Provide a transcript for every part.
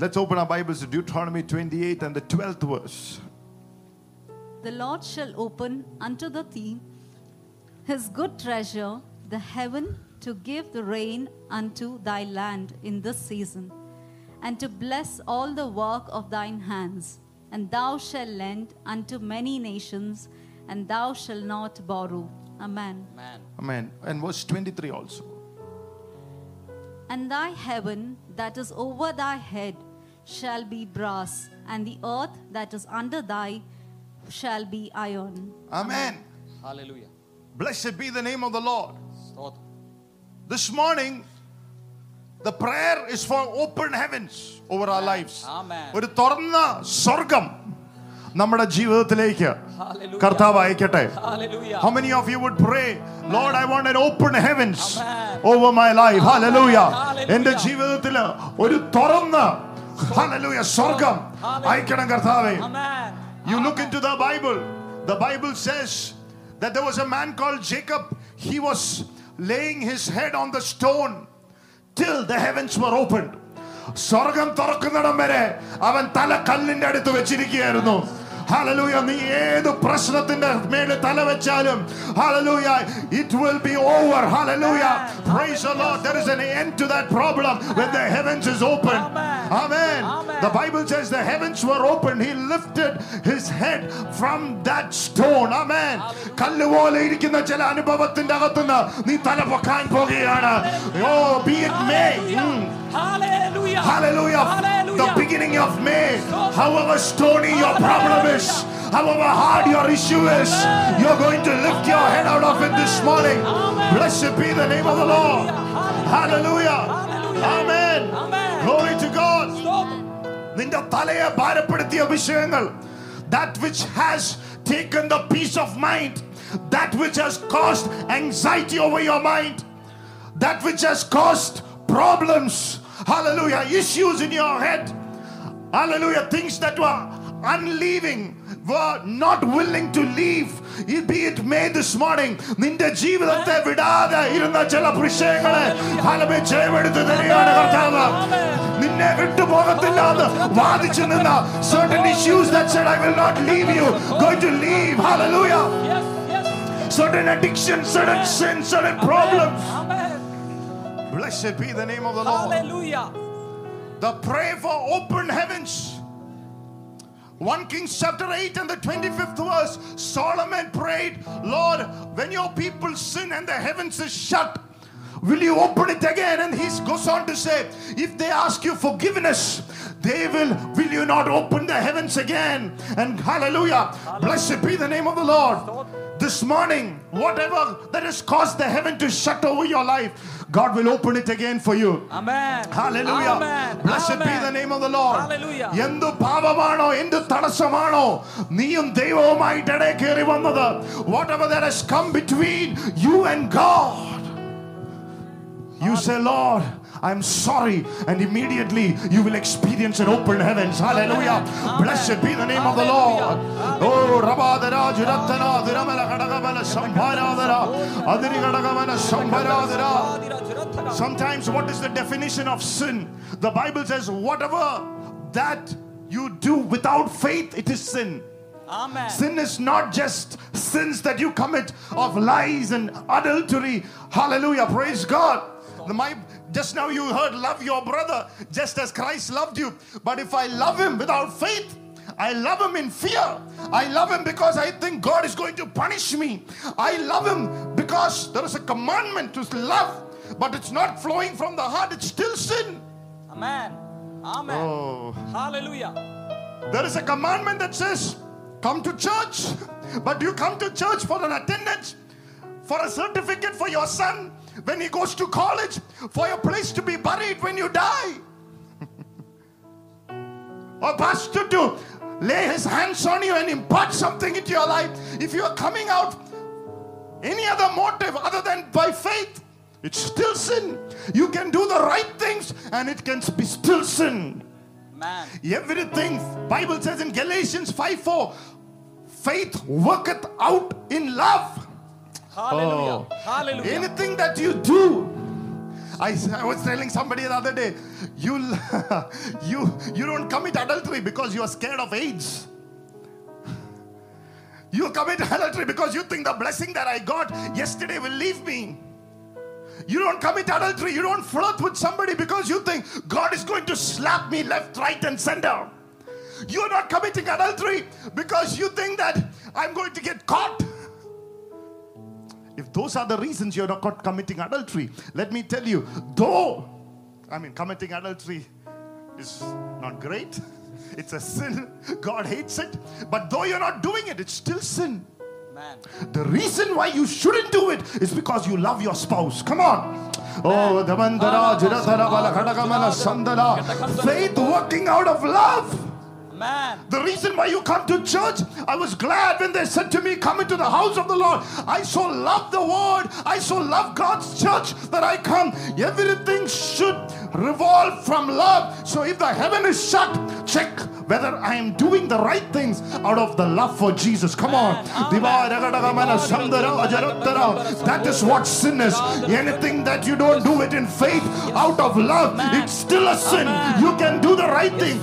Let's open our Bibles to Deuteronomy 28 and the 12th verse. The Lord shall open unto the thee his good treasure, the heaven, to give the rain unto thy land in this season, and to bless all the work of thine hands. And thou shalt lend unto many nations, and thou shalt not borrow. Amen. Amen. Amen. And verse 23 also. And thy heaven that is over thy head shall be brass, and the earth that is under thy shall be iron. Amen. Hallelujah. Blessed be the name of the Lord. സ്തോത്രം This morning, the prayer is for open heavens over our lives. Amen. ഒരു തുറന്ന സ്വർഗം നമ്മുടെ ജീവിതത്തിലേക്ക് Hallelujah. കർത്താവ് അയക്കട്ടെ Hallelujah. How many of you would pray, Lord, I want an open heavens Amen. over my life? Hallelujah. Hallelujah. എന്റെ ജീവിതത്തിൽ ഒരു തുറന്ന ഹല്ലേലൂയ സ്വർഗം Hallelujah. അയക്കണം കർത്താവേ Amen. You look into the Bible, the Bible says that there was a man called Jacob. He was laying his head on the stone till the heavens were opened. സ്വർഗം തുറക്കുന്നിടം വരെ അവൻ തല കല്ലിന്റെ അടുത്ത് വെച്ചിരിക്കുകയായിരുന്നു ഹലലൂയ നീ ഏത് പ്രശ്നത്തിന്റെ മേലെ തല വെച്ചാലും ഹലലൂയ it will be over hallelujah praise the lord there is an end to that problem when the heavens is open Amen. amen Amen. the bible says the heavens were open he lifted his head from that stone amen കല്ല് പോലെ ഇരിക്കുന്ന ചില അനുഭവത്തിന്റെ അകത്തുനിന്ന് നീ തല പൊക്കാൻ പോകുകയാണ് ഓ be it may Mm. Hallelujah. Hallelujah. Hallelujah. The beginning of May. However stony your problem is, however hard your issue is, you're going to lift your head out of it this morning. Blessed be the name of the Lord. Hallelujah. Amen. Amen. Glory to God. സ്തോത്രം. നിന്റെ തലയെ ഭാരപ്പെടുത്തിയ വിഷയങ്ങൾ that which has taken the peace of mind that which has caused anxiety over your mind that which has caused problems hallelujah issues in your head hallelujah things that were unleaving were not willing to leave it be it may this morning നിന്റെ ജീവിതത്തെ വിടാതെ ഇരുന്ന ചില വിഷയങ്ങളെ ഫലമേ ജയമെടുത്ത് തരികയാണ് കർത്താവ് നിന്നെ വിട്ടുപോകത്തില്ല എന്ന് വാദിച്ചു നിന്ന certain issues that said I will not leave you going to leave hallelujah Yes, yes. certain addictions certain sins certain problems Amen. blessed be the name of the Lord. Hallelujah. the prayer for open heavens. 1 Kings chapter 8 and the 25th verse Solomon prayed Lord when your people sin and the heavens is shut will you open it again? And he goes on to say if they ask you forgiveness they will will you not open the heavens again? And hallelujah. Blessed be the name of the Lord this morning whatever that has caused the heaven to shut over your life God will open it again for you Amen. Hallelujah. Amen. Blessed be Amen. the name of the Lord. Hallelujah. എന്തു പാപമാണോ എന്ത് തടസ്സമാണോ നീയും ദൈവവുമായിട്ട് ഇടയിൽ കയറി വന്നത് whatever that has come between you and God you say Lord I'm sorry and immediately you will experience an open heavens hallelujah blessed be the name of the Lord oh rabadara jurattana diramala kadagamala sambharadara adiri kadagamala sambharadara Sometimes, what is the definition of sin? The Bible says, whatever that you do without faith, it is sin. Amen. Sin is not just sins that you commit of lies and adultery. Hallelujah. Praise God. My, just now you heard, love your brother just as Christ loved you. But if I love him without faith, I love him in fear. I love him because I think God is going to punish me. I love him because there is a commandment to love, but it's not flowing from the heart, it's still sin. Amen. Amen. Oh. Hallelujah. There is a commandment that says, come to church, but you come to church for an attendance, for a certificate for your son when he goes to college, for a place to be buried when you die. or pastor to lay his hands on you and impart something into your life. If you are coming out any other motive other than by faith, it's still sin. You can do the right things and it can be still sin. Amen. Everything, Bible says in Galatians 5 4, faith worketh out in love. Hallelujah. Oh. Hallelujah. Anything that you do I, I was telling somebody the other day, you, you, you don't commit adultery because you are scared of AIDS. You commit adultery because you think the blessing that I got yesterday will leave me. You don't commit adultery, you don't flirt with somebody because you think God is going to slap me left, right, and center. You're not committing adultery because you think that I'm going to get caught. If those are the reasons you're not committing adultery, let me tell you, though, I mean, committing adultery is not great, it's a sin. God hates it. But though you're not doing it, it's still sin. Man. The reason why you shouldn't do it is because you love your spouse. Come on. Oh, Damandara, Jiratara, Bala, Khadagamala, Sandala. Faith working out of love. Man. The reason why you come to church, I was glad when they said to me, Come into the house of the Lord. I so love the word, I so love God's church that I come. Everything should revolve from love. So if the heaven is shut, check whether I am doing the right things out of the love for Jesus. Come on. That is what sin is. Anything that you don't do it in faith out of love, it's still a sin. You can do the right thing.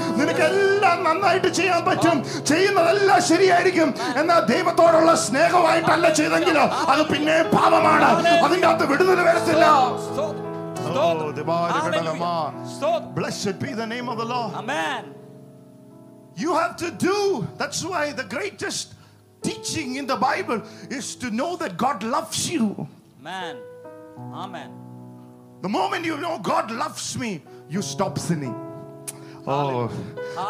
നിനക്ക് എല്ലാം നന്നായിട്ട് ചെയ്യാൻ പറ്റും ചെയ്യുന്നതെല്ലാം ശരിയായിരിക്കും എന്നാൽ ദൈവത്തോടുള്ള സ്നേഹമായിട്ടല്ല ചെയ്തെങ്കിലോ അത് പിന്നെ പാപമാണ് അതിൻ്റെ അകത്ത് വിടുതൽ വരത്തില്ല Stop. Oh, Devaya Hallelujah. Gadalama. Stop. Blessed be the name of the Lord. Amen. You have to do. That's why the greatest teaching in the Bible is to know that God loves you. Man. Amen. The moment you know God loves me, you stop sinning. Oh,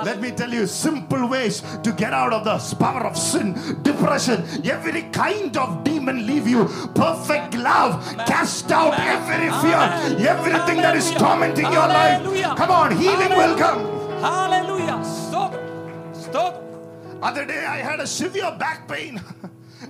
let me tell you simple ways to get out of the power of sin, depression, every kind of demon leave you. Perfect love, cast out every fear, everything that is tormenting your life. Come on, healing will come. Hallelujah. Stop. Stop. Other day I had a severe back pain.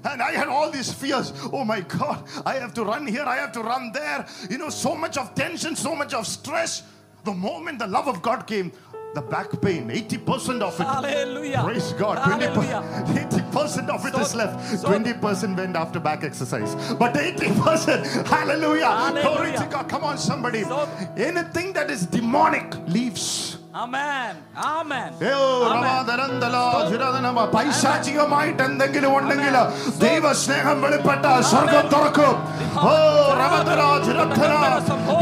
And I had all these fears. Oh my God, I have to run here, I have to run there. You know, so much of tension, so much of stress. The moment the love of God came, the back pain, 80% of it. Hallelujah. Praise God. 20%, Hallelujah. 80% of it is So- left. so- 20% went after back exercise. But 80%, hallelujah. Glory to God. Come on, somebody. So- Anything that is demonic leaves. Amen. Amen. ഏയോ, Amen. റവാദരന്തലോ, ജിരദനമ. പൈശാചികമായിട്ട് എന്തെങ്കിലും ഉണ്ടെങ്കിൽ ദൈവ സ്നേഹം വെളിപ്പെട്ട സ്വർഗം തുറക്കും ഓ റവദരോ, ജിരദ്ധന.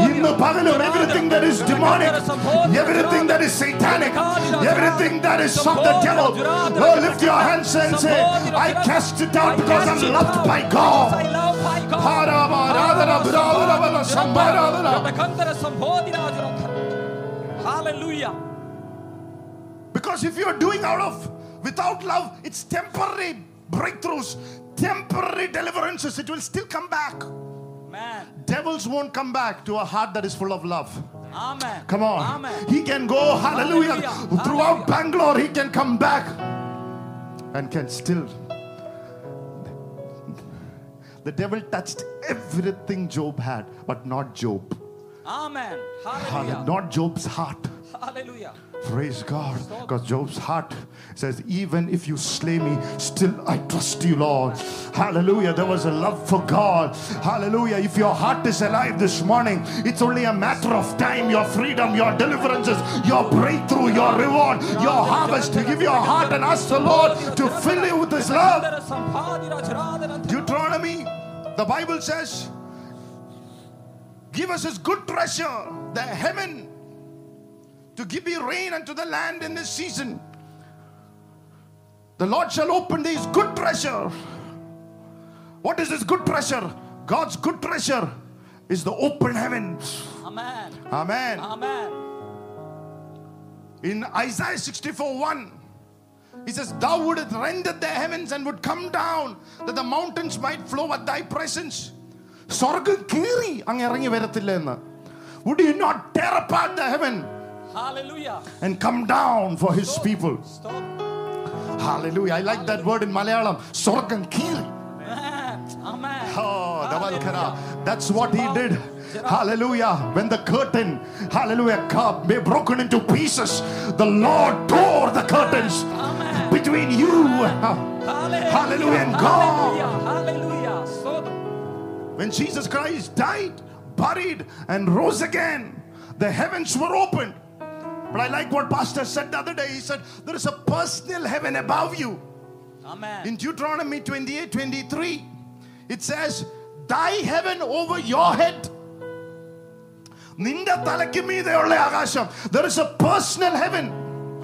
ഇന്ന് പകലും everything that is demonic everything that is satanic everything that is of the devil oh lift your hands and say I cast it out because I'm loved by I God love Hallelujah. Because if you're doing out of without love, it's temporary breakthroughs, temporary deliverances. It will still come back. Man. Devils won't come back to a heart that is full of love. Amen. Come on. Amen. He can go, hallelujah. Hallelujah. Throughout Hallelujah. Bangalore, he can come back and can still. The devil touched everything Job had, but not Job. Amen. Hallelujah. Not Job's heart. Hallelujah. Praise God. Because Job's heart says, Even if you slay me, still I trust you, Lord. Hallelujah. There was a love for God. Hallelujah. If your heart is alive this morning, it's only a matter of time. Your freedom, your deliverances, your breakthrough, your reward, your harvest. To give your heart and ask the Lord to fill you with His love. Deuteronomy, the Bible says, Give us His good treasure, the heaven to give me rain unto the land in this season. The Lord shall open these good treasure. What is this good treasure? God's good treasure is the open heavens. Amen. Amen. Amen. In Isaiah 64 1, he says, Thou wouldst rend the heavens and would come down, that the mountains might flow at thy presence. സ്വർഗം കീറി അങ്ങ് ഇറങ്ങി വരത്തില്ല എന്ന് Would you not tear apart the heaven Hallelujah. and come down for his people? Stop. Hallelujah. I like that word in Malayalam. Sorgam kiri. Amen. Amen. Oh, Davalkara. That's what he did. Hallelujah. When the curtain, hallelujah, cup be broken into pieces, the Lord tore the curtains Amen. between you. Hallelujah. Hallelujah and God. Hallelujah. Hallelujah. Stop. When Jesus Christ died, buried, and rose again. The heavens were opened. But I like what Pastor said the other day. He said, There is a personal heaven above you. Amen. In Deuteronomy 28 23, it says, Thy heaven over your head. നിന്റെ തലയ്ക്ക് മീതെയുള്ള ആകാശം there is a personal heaven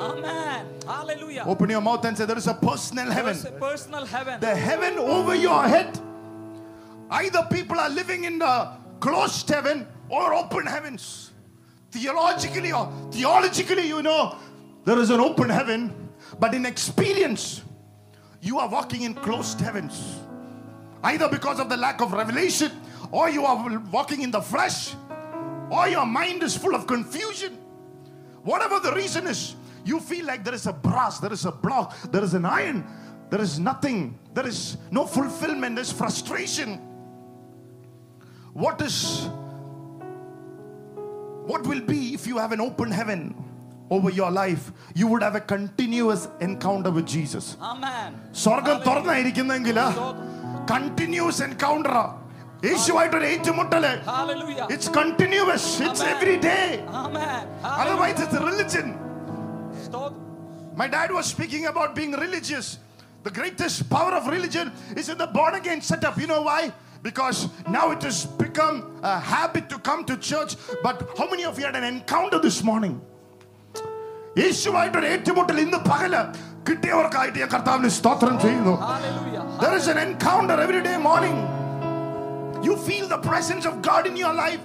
Amen. Hallelujah. open your mouth and say there is a personal heaven There's a personal heaven. the heaven over your head either people are living in the closed heaven or open heavens. Theologically or theologically you know there is an open heaven but in experience you are walking in closed heavens. Either because of the lack of revelation or you are walking in the flesh or your mind is full of confusion. Whatever the reason is you feel like there is a brass there is a block there is an iron there is nothing there is no fulfillment there's frustration what is what will be if you have an open heaven over your life you would have a continuous encounter with jesus Amen. സ്വർഗം തുറന്നായിരിക്കുന്നെങ്കിൽ continuous encounter യേശുവായിട്ടൊരു ഏറ്റുമുട്ടല് Hallelujah. It's continuous it's Amen. Every day Amen. otherwise Hallelujah. it's a religion Stop. my dad was speaking about being religious the greatest power of religion is in the born again setup you know why because now it has become a habit to come to church but how many of you had an encounter this morning യേശുവായിട്ടൊരു ഏറ്റുമുട്ടൽ ഇന്ന് പകല് കിട്ടിയവർക്കായിട്ട് ഞാൻ കർത്താവിന് സ്തോത്രം ചെയ്യുന്നു Hallelujah. There is an encounter every day morning. You feel the presence of God in your life.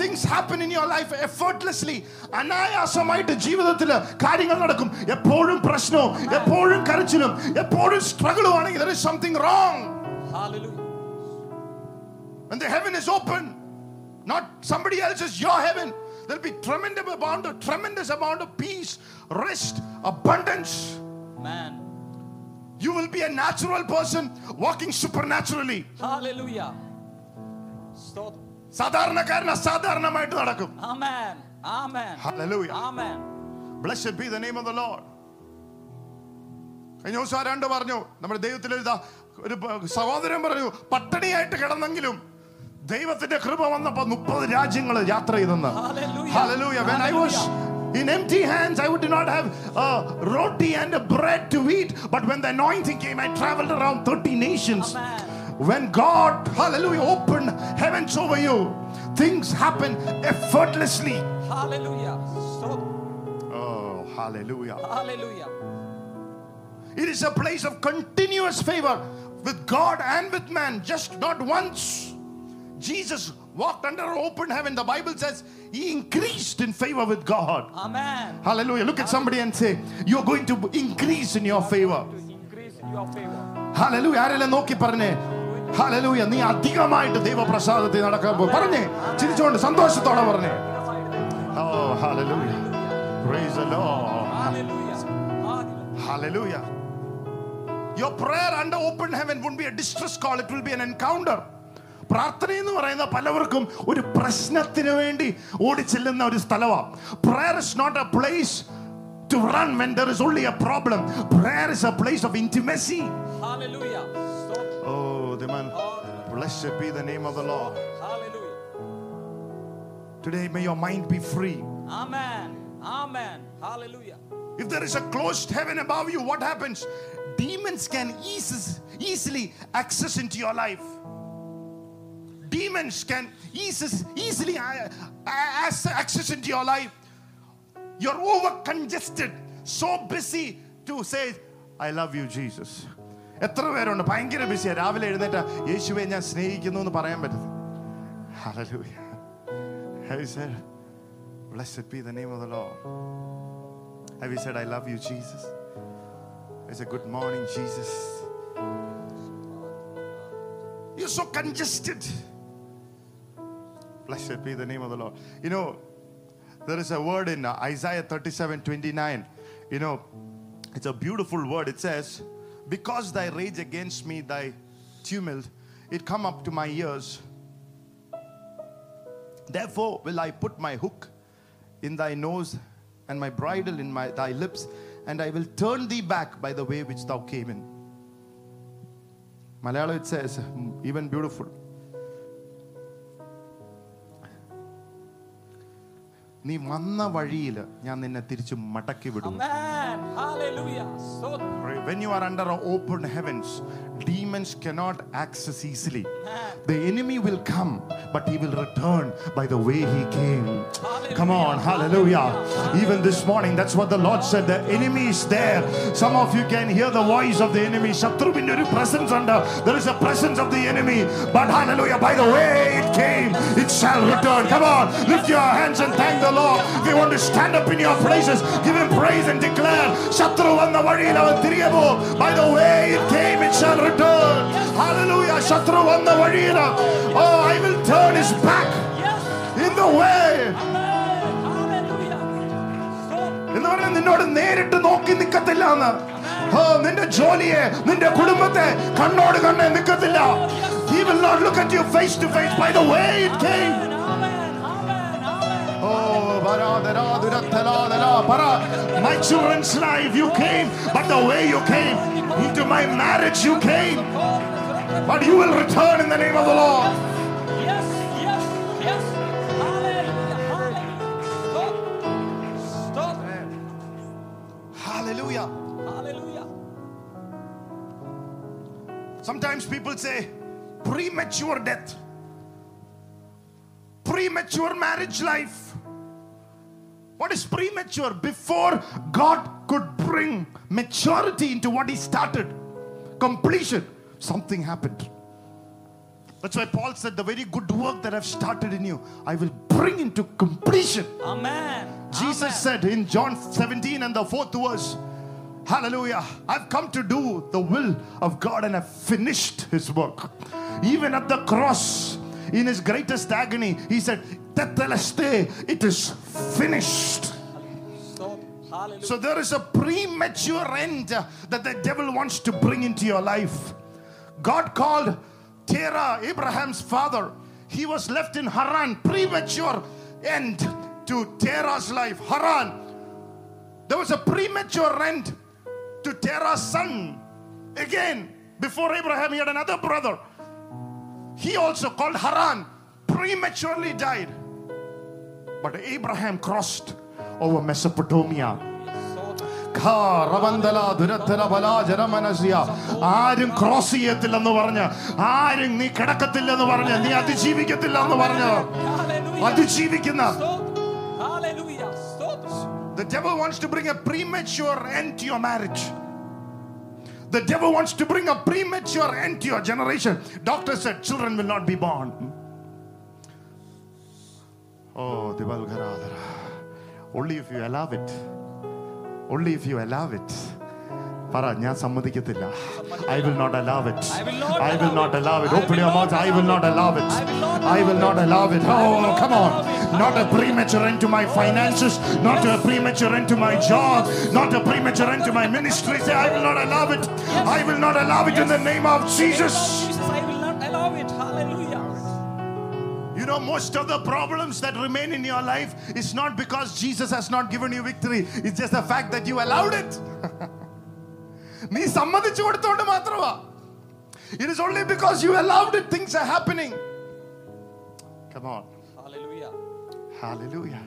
Things happen in your life effortlessly. അനായാസമായിട്ട് ജീവിതത്തിൽ കാര്യങ്ങൾ നടക്കും എപ്പോഴും പ്രശ്നവും എപ്പോഴും കരച്ചിലും എപ്പോഴും സ്ട്രഗിളും ആണെങ്കിൽ there is something wrong. Hallelujah. When the heaven is open, not somebody else's, your heaven, there'll be tremendous amount of tremendous amount of peace, rest, abundance. Man. You will be a natural person walking supernaturally. Hallelujah. Stop. സാധാരണക്കാരൻ അസാധാരണമായിട്ട് നടക്കും Amen. Amen. Hallelujah. Amen. Blessed be the name of the Lord. കഴിഞ്ഞ ദിവസം ആരാണ്ട് പറഞ്ഞു നമ്മുടെ ദൈവത്തിൽ ഇതാ ഒരു പ- സഹോദരൻ പറഞ്ഞു പട്ടിണിയായിട്ട് കിടന്നെങ്കിലും ദൈവത്തിന്റെ കൃപ വന്നപ്പോ മുപ്പത് രാജ്യങ്ങൾ യാത്ര ചെയ്തെന്ന് Hallelujah. Hallelujah. When I was in empty hands, I would not have a roti and a bread to eat. But when the anointing came, I traveled around 30 nations. Amen. When God, hallelujah, opened heavens over you, things happen effortlessly. Hallelujah. Stop. Oh, hallelujah. Hallelujah. It is a place of continuous favor with God and with man, just not once. Jesus walked under open heaven. The Bible says he increased in favor with God. Amen. Hallelujah. Look at somebody and say, You're going to increase in your favor. To increase in your favor. Hallelujah. ആരെല്ലാം നോക്കി പറഞ്ഞേ ഹലലൂയ നീ അധികമായിട്ട് ദൈവപ്രസാദത്തിൽ നടക്കാൻ പോകും പറഞ്ഞേ ചിരിച്ചുകൊണ്ട് സന്തോഷത്തോടെ പറഞ്ഞേ ഓ hallelujah praise the Lord Hallelujah. Hallelujah. Hallelujah. Your prayer under open heaven won't be a distress call, it will be an encounter. പ്രാർത്ഥന എന്ന് പറയുന്ന പലവർക്കും ഒരു പ്രശ്നത്തിന് വേണ്ടി ഓടിച്ചെല്ലുന്ന ഒരു സ്ഥലമാണ് prayer is not A place to run when there is only A problem prayer is A place of intimacy Hallelujah. Stop. Oh ദിമാൻ blessed be the name of the Lord Hallelujah. today may your mind be free Amen. Amen. Hallelujah. If there is a closed heaven above you, what happens? Demons can eases, easily access into your life. Demons can eases, easily uh, uh, access into your life. You're over congested, so busy to say, I love you, Jesus. എത്ര പേരുണ്ട് ഭയങ്കര ബിസിയാ രാവിലെ എഴുന്നേറ്റ യേശുവെ ഞാൻ സ്നേഹിക്കുന്നു എന്ന് പറയാൻ പറ്റുന്നത് Hallelujah. Have you said, Blessed be the name of the Lord? Have you said, I love you, Jesus? I said, Good morning, Jesus. You're so congested. Blessed be the name of the Lord. You know, there is a word in uh, Isaiah 37 29. You know, it's a beautiful word. It says, Because thy rage against me, thy tumult, it come up to my ears. Therefore will I put my hook in thy nose and my bridle in my, thy lips, and I will turn thee back by the way which thou came in. Malayalam it says, mm, even beautiful. നീ വന്ന വഴിയിൽ ഞാൻ നിന്നെ തിരിച്ച് മടക്കി വിടും Amen. Hallelujah. Stotram. When you are under open heavens, demons cannot access easily. The enemy will come, but he will return by the way he came. Come on, hallelujah. Even this morning, that's what the Lord said. The enemy is there. Some of you can hear the voice of the enemy. ശത്രുവിന്റെ ഒരു presence under. There is a presence of the enemy. But hallelujah, by the way it came, it shall return. Come on, lift your hands and thank the Lord. If you want to stand up in your places, give him praise and declare. ശത്രു വന്ന വഴിയിൽ അവൻ തിരികെ പോകും. By the way it came, it shall return. Hallelujah. ശത്രു വന്ന വഴിയിൽ Oh, I will turn his back Yes. in the way. Amen. Hallelujah. Stotram. എന്ന് പറഞ്ഞാൽ നിന്നോട് നേരിട്ട് നോക്കി നിൽക്കത്തില്ല എന്ന് ഓ നിന്റെ ജോലിയെ നിന്റെ കുടുംബത്തെ കണ്ണോട് കണ്ണെ നിൽക്കത്തില്ല He will not look at you face to face by the way it came. My children's life you came, but the way you came into my marriage you came, but you will return in the name of the Lord. Yes. Yes. Yes. Hallelujah. Hallelujah. Stotram. Stotram. Hallelujah. Hallelujah. Sometimes people say premature death, premature marriage life. What is premature? Before God could bring maturity into what He started, completion, something happened. That's why Paul said, The very good work that I've started in you, I will bring into completion. Amen. Jesus Amen. said in John 17 and the fourth verse, Hallelujah, I've come to do the will of God and I've finished his work. Even at the cross, in his greatest agony, he said, Tetelestai, it is finished. So there is a premature end that the devil wants to bring into your life. God called Terah, Abraham's father. He was left in Haran, premature end to Terah's life. Haran. There was a premature end to Terah's son. Again, before Abraham, he had another brother He also called Haran, prematurely died. But Abraham crossed over Mesopotamia. ഖാ, റവന്തല, ദുരത്തല, ബലാജര, മനസ്യ. ആരും cross ചെയ്യത്തില്ലെന്ന് പറഞ്ഞ് ആരും നീ കിടക്കത്തില്ലെന്ന് പറഞ്ഞ് നീ അതിജീവിക്കത്തില്ല എന്ന് പറഞ്ഞ് Hallelujah. അതിജീവിക്കുന്ന Stotram. Hallelujah. Stotram. The devil wants to bring a premature end to your marriage. The devil wants to bring a premature end to your generation. Doctor said children will not be born. Oh. Only if you allow it. Only if you allow it. പറ ഞാൻ സമ്മതിക്കത്തില്ല I will not allow it I will not I will allow not it. Allow it I open will your not mouth I will allow not it. Allow it I will not I will not allow it. I will Oh, not come on. allow it. Not a premature end to my finances, not a premature end to my job, not a premature end to my ministry. Say, I will not allow it. I will not allow it in the name of Jesus. Jesus, I will not allow it. Hallelujah. You know, most of the problems that remain in your life is not because Jesus has not given you victory, it's just the fact that you allowed it. നീ സമ്മതിച്ചു കൊടുത്തോണ്ട് മാത്രമാ It is only because you allowed it, things are happening. Come on. Hallelujah. Hallelujah.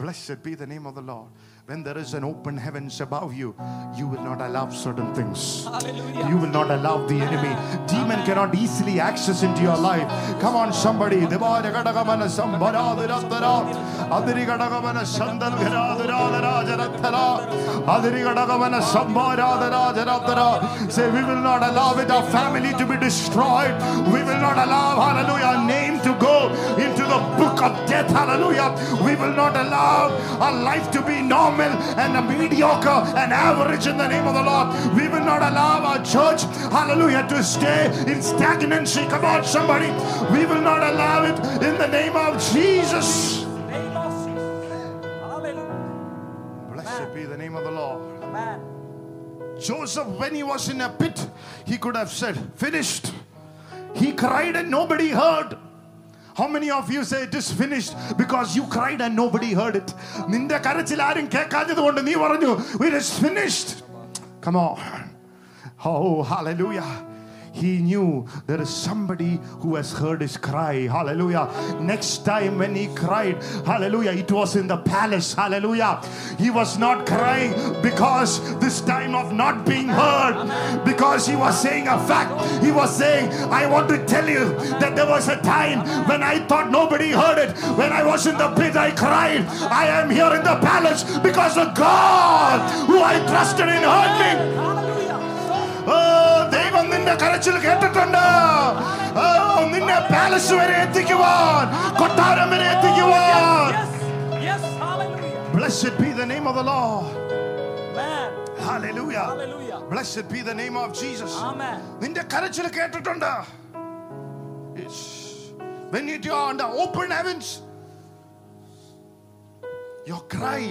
Blessed be the name of the Lord. When there is an open heavens above you, you will not allow certain things. Hallelujah. You will not allow the enemy. Demon cannot easily access into your life. Come on, somebody. Devara gadagamana sambharadirattara. Adiri gadagamana sandalgharadiradarajarattara. Adiri gadagamana sambharadirajaratara. Say, we will not allow it, our family to be destroyed. We will not allow, hallelujah, our name to go into the book of death. Hallelujah. We will not allow our life to be normal and mediocre and average in the name of the Lord. We will not allow our church, hallelujah, to stay in stagnancy. Come on, somebody. We will not allow it in the name of Jesus. Blessed be the name of the Lord. Amen. Joseph, when he was in a pit, he could have said, Finished. He cried and nobody heard. How many of you say it is finished because you cried and nobody heard it? നിന്റെ കരച്ചിൽ ആരും കേൾക്കാഞ്ഞത് കൊണ്ട് നീ പറഞ്ഞു it is finished. Come on. Oh, hallelujah. he knew there is somebody who has heard his cry. Hallelujah. Next time when he cried, hallelujah, it was in the palace. Hallelujah. He was not crying because this time of not being heard, because he was saying a fact. He was saying, I want to tell you that there was a time when I thought nobody heard it. When I was in the pit, I cried. I am here in the palace because the God who I trusted in heard me. Hallelujah. Oh, ഓ ദൈവം നിന്റെ കരച്ചിൽ കേട്ടിട്ടുണ്ട് ഓ നിന്നെ palace വരെ എത്തിക്കുവാൻ കൊട്ടാരം വരെ എത്തിക്കുവാൻ Yes. Yes. Hallelujah. Blessed be the name of the Lord. Man. Hallelujah. Hallelujah. Blessed be the name of Jesus. Amen. നിന്റെ കരച്ചിൽ കേട്ടിട്ടുണ്ട് Yes. When you are under open heavens, your cry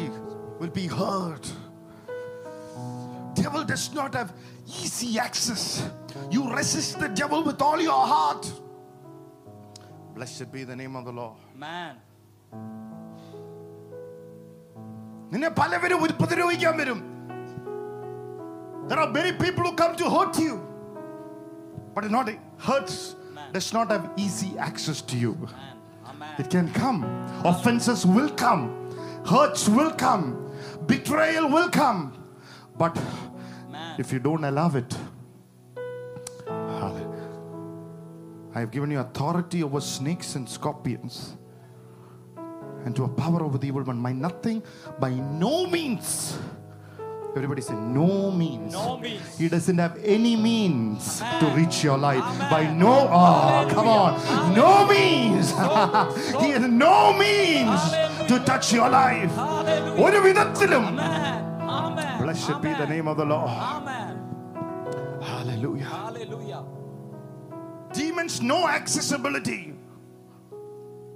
will be heard. Devil does not have easy access. You resist the devil with all your heart. Blessed be the name of the Lord. Man. നിന്നെ പലവരും ഉപദ്രവിക്കാൻ വരും There are many people who come to hurt you. But it not hurts does not have easy access to you. Man. Amen. It can come. Offenses will come. Hurts will come. Betrayal will come. But Man. if you don't allow it, I have given you authority over snakes and scorpions and to a power over the evil one. My nothing by no means. Everybody say, no means. No means. He doesn't have any means Amen. to reach your life. Amen. By no, oh, come on. Hallelujah. No means. So- he has no means Hallelujah. to touch your life. Hallelujah. ഒരു വിധത്തിലും Amen. Amen. Blessed be the Amen. name of the Lord. Amen. Hallelujah. Hallelujah. Demons no accessibility.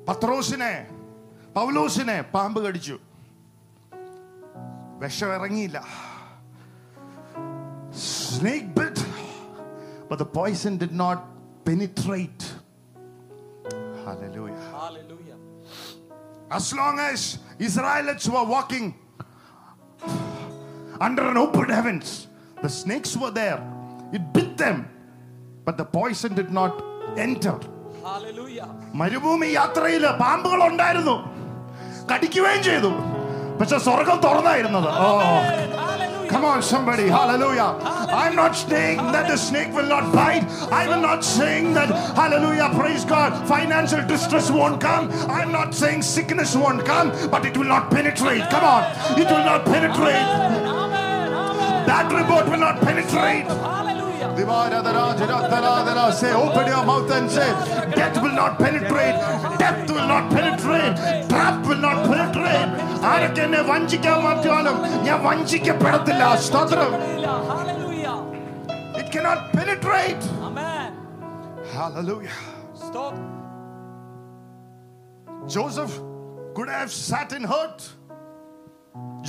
പത്രോസിനെ പൗലോസിനെ പാമ്പ് കടിച്ചു വിഷം ഇറങ്ങിയില്ല snake bit but the poison did not penetrate hallelujah Hallelujah. as long as israelites were walking under an open heavens the snakes were there it bit them but the poison did not enter Hallelujah. മരുഭൂമി യാത്രയിൽ പാമ്പുകൾ ഉണ്ടായിരുന്നു കടിക്കുകയും ചെയ്തു പക്ഷെ സ്വർഗം തുറന്നായിരുന്നത് ഓ Amen. Hallelujah. Come on, somebody, hallelujah. I'm not saying that the snake will not bite. I will not saying that, hallelujah, praise God, financial distress won't come. I'm not saying sickness won't come, but it will not penetrate. Come on, it will not penetrate. Amen. Amen. Amen. That report will not penetrate. Hallelujah. Say, open your mouth and say, death will not penetrate, death will not penetrate, trap will not penetrate. ആരൊക്കെ എന്നെ വഞ്ചിക്കാൻ മാറ്റിയാലും ഞാൻ വഞ്ചിക്കപ്പെടത്തില്ല സ്തോത്രം Hallelujah. Hallelujah. It cannot penetrate. Amen. Hallelujah. Stop. Joseph could have sat in hurt.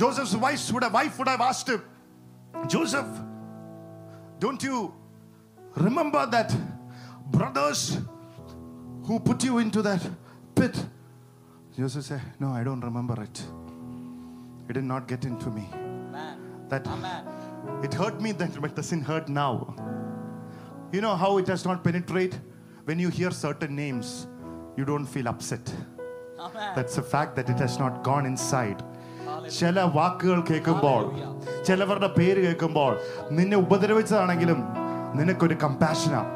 Joseph's wife would have, wife would have asked him, Joseph, don't you remember that brothers who put you into that pit? Joseph said, No, I don't remember it. It did not get into me. Amen. That Amen. it hurt me then, but doesn't hurt now. You know how it does not penetrate? When you hear certain names, you don't feel upset. Amen. That's a fact that it has not gone inside. ചില വാക്കുകൾ കേൾക്കുമ്പോൾ ചിലവരുടെ പേര് കേൾക്കുമ്പോൾ നിന്നെ ഉപദ്രവിച്ചതാണെങ്കിലും നിനക്കൊരു കമ്പാഷനാണ്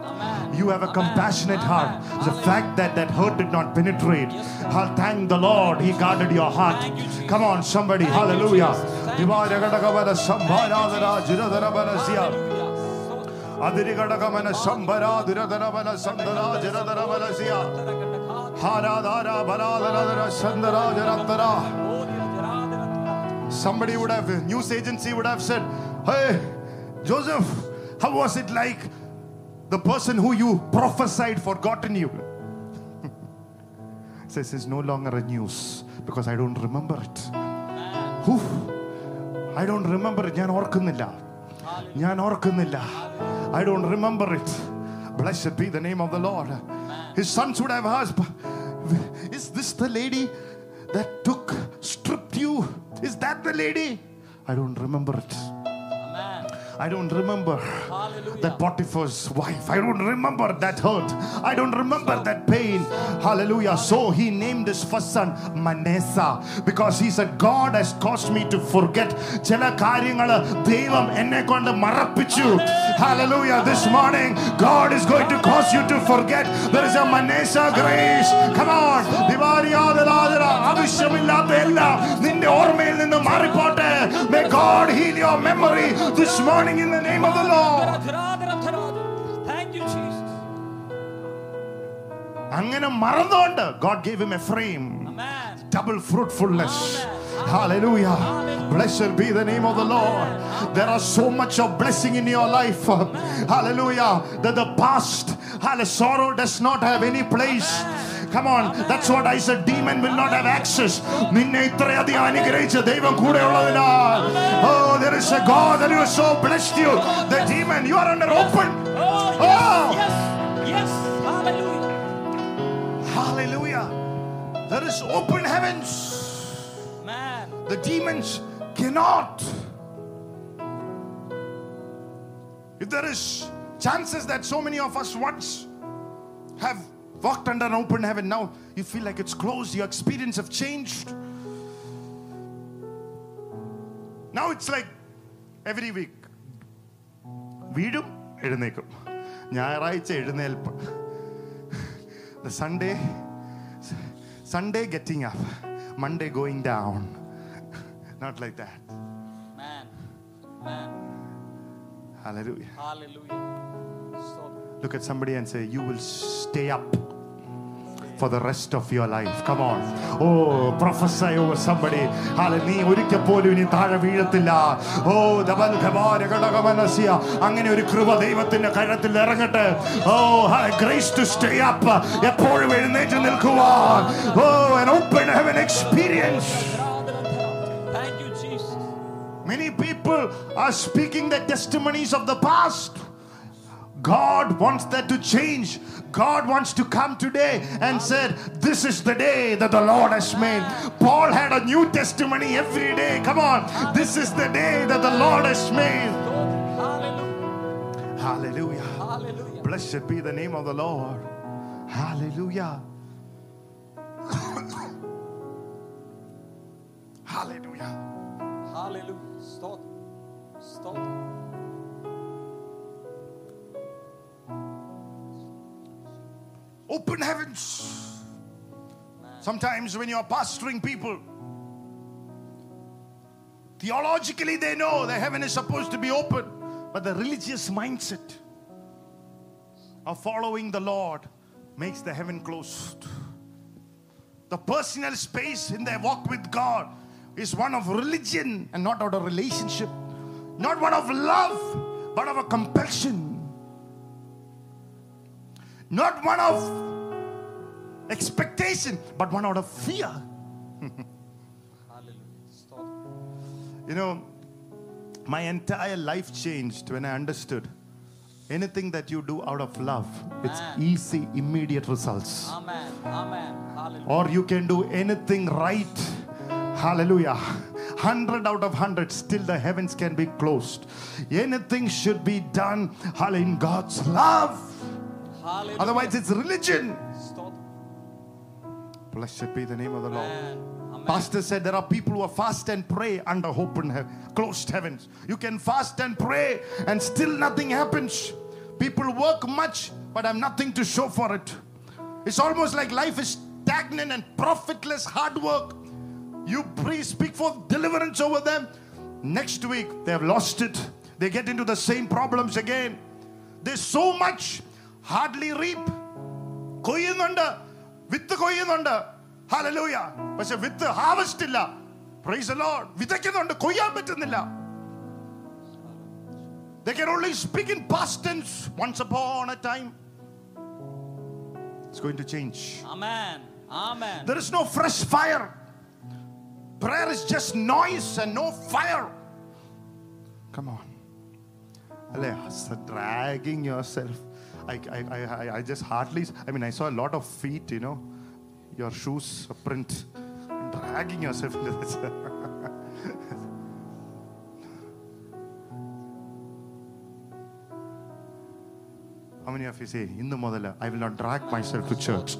You have a compassionate heart. The fact that that hurt did not penetrate. I'll thank the Lord. He guarded your heart. Come on, somebody. Hallelujah. അതിരികടകമന സംഭരാധുരധരവന സന്ധരാ ജിരധരവനസ്യ. ഹാരാധാര ബലാധരധര സന്ധരാ ജരത്തര. Somebody would have, news agency would have said, Hey, Joseph, how was it like the person who you prophesied forgotten you? Says it's no longer a news because I don't remember it. Whew. I don't remember it. ഞാൻ ഓർക്കുന്നില്ല ഞാൻ ഓർക്കുന്നില്ല I don't remember it. Blessed be the name of the Lord. His sons would have asked, Is this the lady that took, stripped you? is that the lady? I don't remember it. Amen. I don't remember Hallelujah. that Potiphar's wife. I don't remember that hurt. I don't remember that pain. Hallelujah. So he named his first son Manasseh because he said, God has caused me to forget. ചില കാര്യങ്ങൾ ദൈവം എന്നെ കൊണ്ട് മറപ്പിച്ചു. Hallelujah. This morning, God is going to cause you to forget. There is a Manasseh grace. Come on. ദിവാരിയാതരാതര ആവശ്യമില്ലാത്ത എല്ലാം നിന്റെ ഓർമ്മയിൽ നിന്ന് മാറിപ്പോട്ടെ. May God heal your memory this morning in the name of the Lord. Thank you, Jesus. അങ്ങനെ മറന്നുകൊണ്ട് God gave him Ephraim. Double fruitfulness. Hallelujah. Blessed be the name of the Lord. There are so much of blessing in your life. Hallelujah. That the past, hallelujah, sorrow does not have any place. Amen. Come on, that's what I said. Demon will not have access. നിന്നെ ഇത്രയധികം അനുഗ്രഹിച്ച ദൈവം കൂടെ ഉള്ളതിനാൽ Oh, there is a God that you are so blessed you. The demon, you are under open. Oh, Oh. yes. Yes. Yes. Hallelujah. Hallelujah. There is open heavens. Man. The demons cannot. If there is chances that so many of us once have walked under an open heaven, now you feel like it's closed, your experience have changed. Now it's like every week. വീടും എഴുന്നേക്കും ഞായറാഴ്ച എഴുന്നേൽപ്പ് the Sunday Sunday getting up Monday going down not like that Man. Man. hallelujah Hallelujah. So, look at somebody and say you will stay up for the rest of your life come on oh prophesy over somebody hallelujah നീ ഒരിക്കൽ പോലും ഇനി താഴെ വീഴത്തില്ല ഓ ദബൽ ഖബാര ഘടകമനസ്യ അങ്ങനെ ഒരു കൃപ ദൈവത്തിന്റെ കഴത്തിൽ ഇറങ്ങട്ടെ oh grace to stay up എപ്പോഴും എഴുന്നേറ്റ് നിൽക്കുവാൻ oh an open heaven experience Thank you, Jesus. Many people are speaking the testimonies of the past. God wants that to change. God wants to come today and said, This is the day that the Lord has made. Paul had a new testimony every day. Come on. This is the day that the Lord has made. Hallelujah. Hallelujah. Blessed be the name of the Lord. Hallelujah. Hallelujah. Hallelujah. Stop. Stop. Open heavens. Sometimes when you're pastoring people, theologically they know the heaven is supposed to be open, but the religious mindset of following the Lord makes the heaven closed. The personal space in their walk with God is one of religion and not out of relationship, not one of love, but of a compulsion not one of expectation, but one out of fear. You know, my entire life changed when I understood anything that you do out of love, it's easy, immediate results. Amen. Amen. Hallelujah. Or you can do anything right. Hallelujah. 100 out of 100, still the heavens can be closed. Anything should be done hallelujah, in God's love. Hallelujah. Otherwise, it's religion. Stop. Blessed be the name of the Lord. Amen. Pastor said there are people who are fast and pray under open heaven, closed heavens. You can fast and pray and still nothing happens. People work much but have nothing to show for it. It's almost like life is stagnant and profitless hard work. You pray, speak for deliverance over them. Next week they have lost it. They get into the same problems again. There's so much hardly reap. കൊയ്യുന്നുണ്ട് വിത്ത് കൊയ്യുന്നുണ്ട് hallelujah പക്ഷെ വിത്ത് harvest ഇല്ല praise Lord വിതയ്ക്കുന്നുണ്ട് കൊയ്യാൻ പറ്റുന്നില്ല They can only speak in past tense once upon a time. It's going to change. Amen. Amen. There is no fresh fire. Prayer is just noise and no fire. Come on. Ale, so dragging yourself. I, I, I, I just hardly, I mean, I saw a lot of feet, you know, your shoes a print, dragging yourself into this. How many of you say, in the modala, I will not drag myself to church?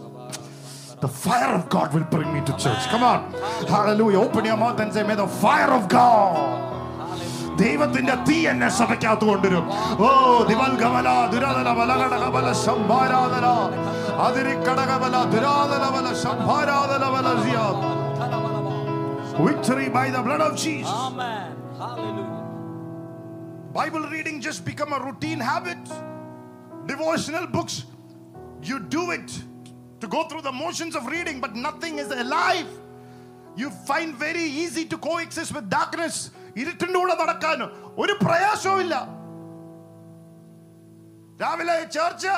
The fire of God will bring me to church. Come on. Hallelujah. Open your mouth and say, May the fire of God. ദൈവത്തിന്റെ തീ എന്നെ സഭയ്ക്കകത്ത് കൊണ്ടുവരും ഓ ദിവൽഗമല ദുരാതല ബലഘടകബല സംഭാരാധന അതിരിക്കടകബല ദുരാതല ബല സംഭാരാധന ബല Victory by the blood of Jesus. Amen. Hallelujah. Bible reading just become a routine habit. Devotional books, you do it to go through the motions of reading, but nothing is alive. You find very easy to coexist with darkness. ഇരുട്ടിൻ്റെ കൂടെ നടക്കാൻ ഒരു പ്രയാസവും ഇല്ല രാവിലെ church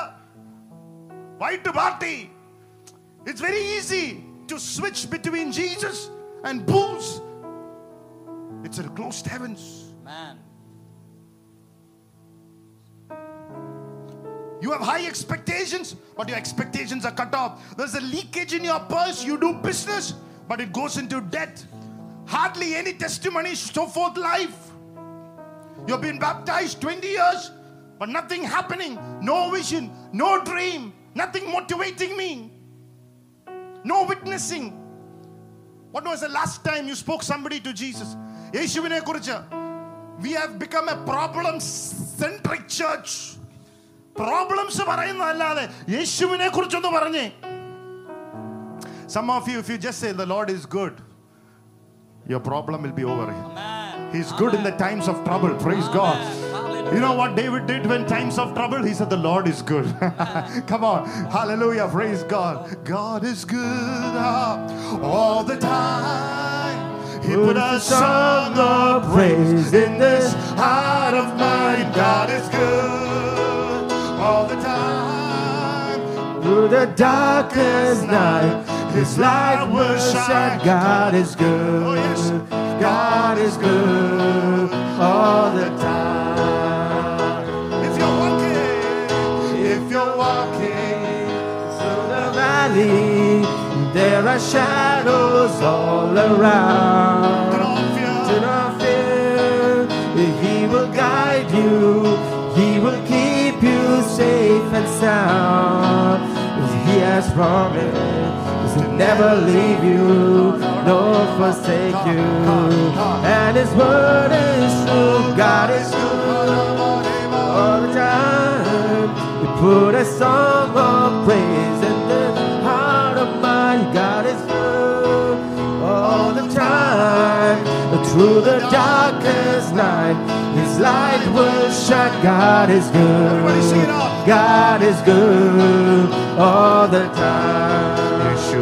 വൈകിട്ട് party it's very easy to switch between Jesus and booze it's A closed heavens Man. You have high expectations, but your expectations are cut off. There's a leakage in your purse. You do business, but it goes into debt. Hardly any testimony, so forth life. You've been baptized 20 years, but nothing happening. No vision, no dream, nothing motivating me, no witnessing. What was the last time you spoke somebody to Jesus? യേശുവിനെ കുറിച്ച് we have become a problem centric church. Problems പറയുന്നതല്ലാതെ യേശുവിനെ കുറിച്ചൊന്ന് പറഞ്ഞേ Some of you, if you just say the Lord is good, your problem will be over. Amen. He's good in the times of trouble. Praise God. Hallelujah. You know what David did when times of trouble? He said, The Lord is good. Come on. Hallelujah. Praise God. God is good ah, all the time. He put a song of praise in this heart of mine. God is good all the time. Through the darkest night, His light will shine. God is good. Oh. God is good all the time. If you're walking, if you're walking, Through the valley, there are shadows all around. do not fear. Do not fear, He will guide you, He will keep you safe and sound. He has promised to never leave you nor forsake you. And His word is true, God is good all the time. We put a song of praise in the heart of mine. God is good all the time. Through the darkest night, His light will shine. God is Everybody sing it good. God is good all the time.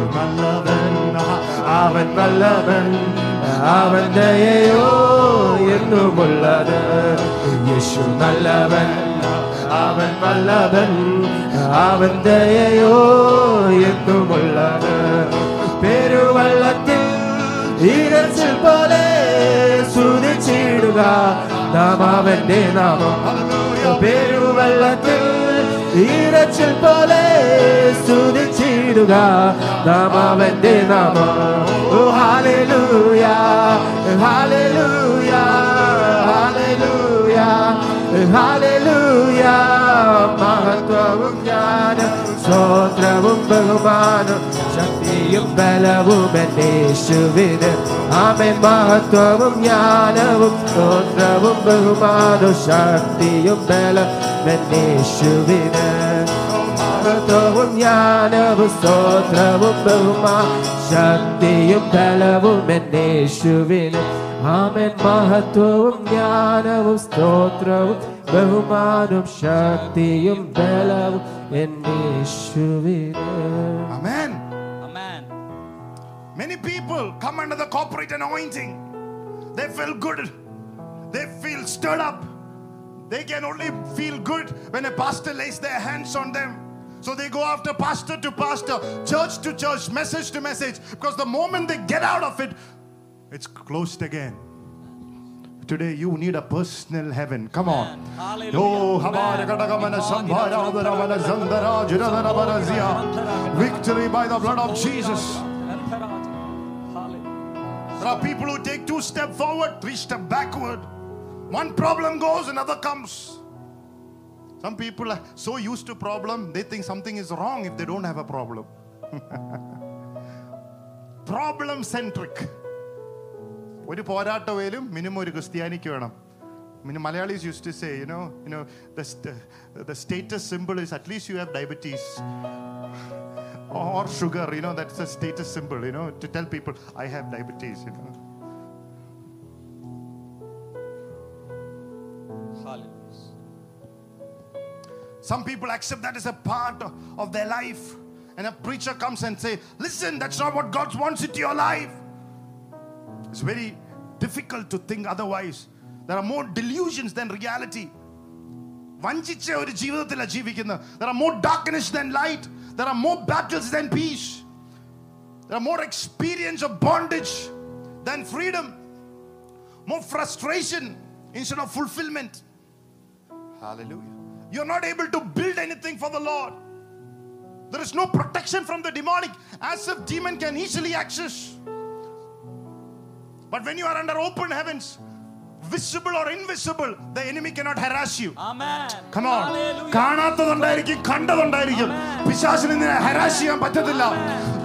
യേശു നല്ലവൻ അവൻ നല്ലവൻ അവൻ ദയയോ എന്നുമുള്ളത് യേശു നല്ലവൻ അവൻ നല്ലവൻ അവൻ ദയയോ എന്നുമുള്ളത് പെരുവള്ളത്തിൽ ഇരച്ചിൽ പോലെ സ്തുതിച്ചിടുക നാം അവന്റെ നാമം. പെരുവള്ളത്തിൽ ഇരച്ചിൽ പോലെ സ്തുതിച്ചിടുക നാം അവന്റെ നാമം oh hallelujah hallelujah hallelujah hallelujah മഹത്വവും ജ്ഞാനം സ്തോത്രവും ബഹുമാനം ശക്തിയും ബലവും എൻ്റെ യേശുവിന് ആമേൻ മഹത്വവും ജ്ഞാനവും സ്തോത്രവും ബഹുമാനവും ശക്തിയും ബലം എൻ്റെ യേശുവിന് മഹത്വവും ജ്ഞാനവും സ്തോത്രവും ബഹുമാ ശക്തിയും ബലവും എൻ്റെ യേശുവിന് ആമേൻ മഹത്വവും ജ്ഞാനവും സ്തോത്രവും ബഹുമാനവും ശക്തിയും ബലവും എൻ്റെ യേശുവിന് Amen. Amen. Many people come under the corporate anointing. They feel good. They feel stirred up. They can only feel good when a pastor lays their hands on them. So they go after pastor to pastor, church to church, message to message. Because the moment they get out of it, it's closed again. Today you need a personal heaven. Come on. Oh, Hamara Kadagamana Sambhara Udaramana Zandara Jiradara Barazia. Victory by the blood of Jesus. There are people who take two steps forward, three steps backward. One problem goes, another comes. Some people are so used to problem, they think something is wrong if they don't have a problem. problem centric. ഒരു പോരാട്ടവേലും minimum ഒരു ക്രിസ്ത്യാനിക്ക് വേണം minimum Malayalees use to say you know you know the status simple is at least you have diabetes or sugar you know that's a status symbol you know to tell people i have Hallelujah. Some people accept that as a part of, of their life. And a preacher comes and say, listen, that's not what God wants into your life. It's very difficult to think otherwise. There are more delusions than reality. വഞ്ചിച്ച ഒരു ജീവിതത്തിലാണ് ജീവിക്കുന്നത് There are more darkness than light. There are more battles than peace. There are more experience of bondage than freedom. More frustration instead of fulfillment. Hallelujah. You're not able to build anything for the Lord. There is no protection from the demonic as if demon can easily access. But when you are under open heavens, visible or invisible, the enemy cannot harass you. Amen. Come on. Hallelujah. കാണാത്തതുണ്ടായിരിക്കും കണ്ടതുണ്ടായിരിക്കും പിശാചിന് നിന്നെ harass ചെയ്യാൻ പറ്റത്തില്ല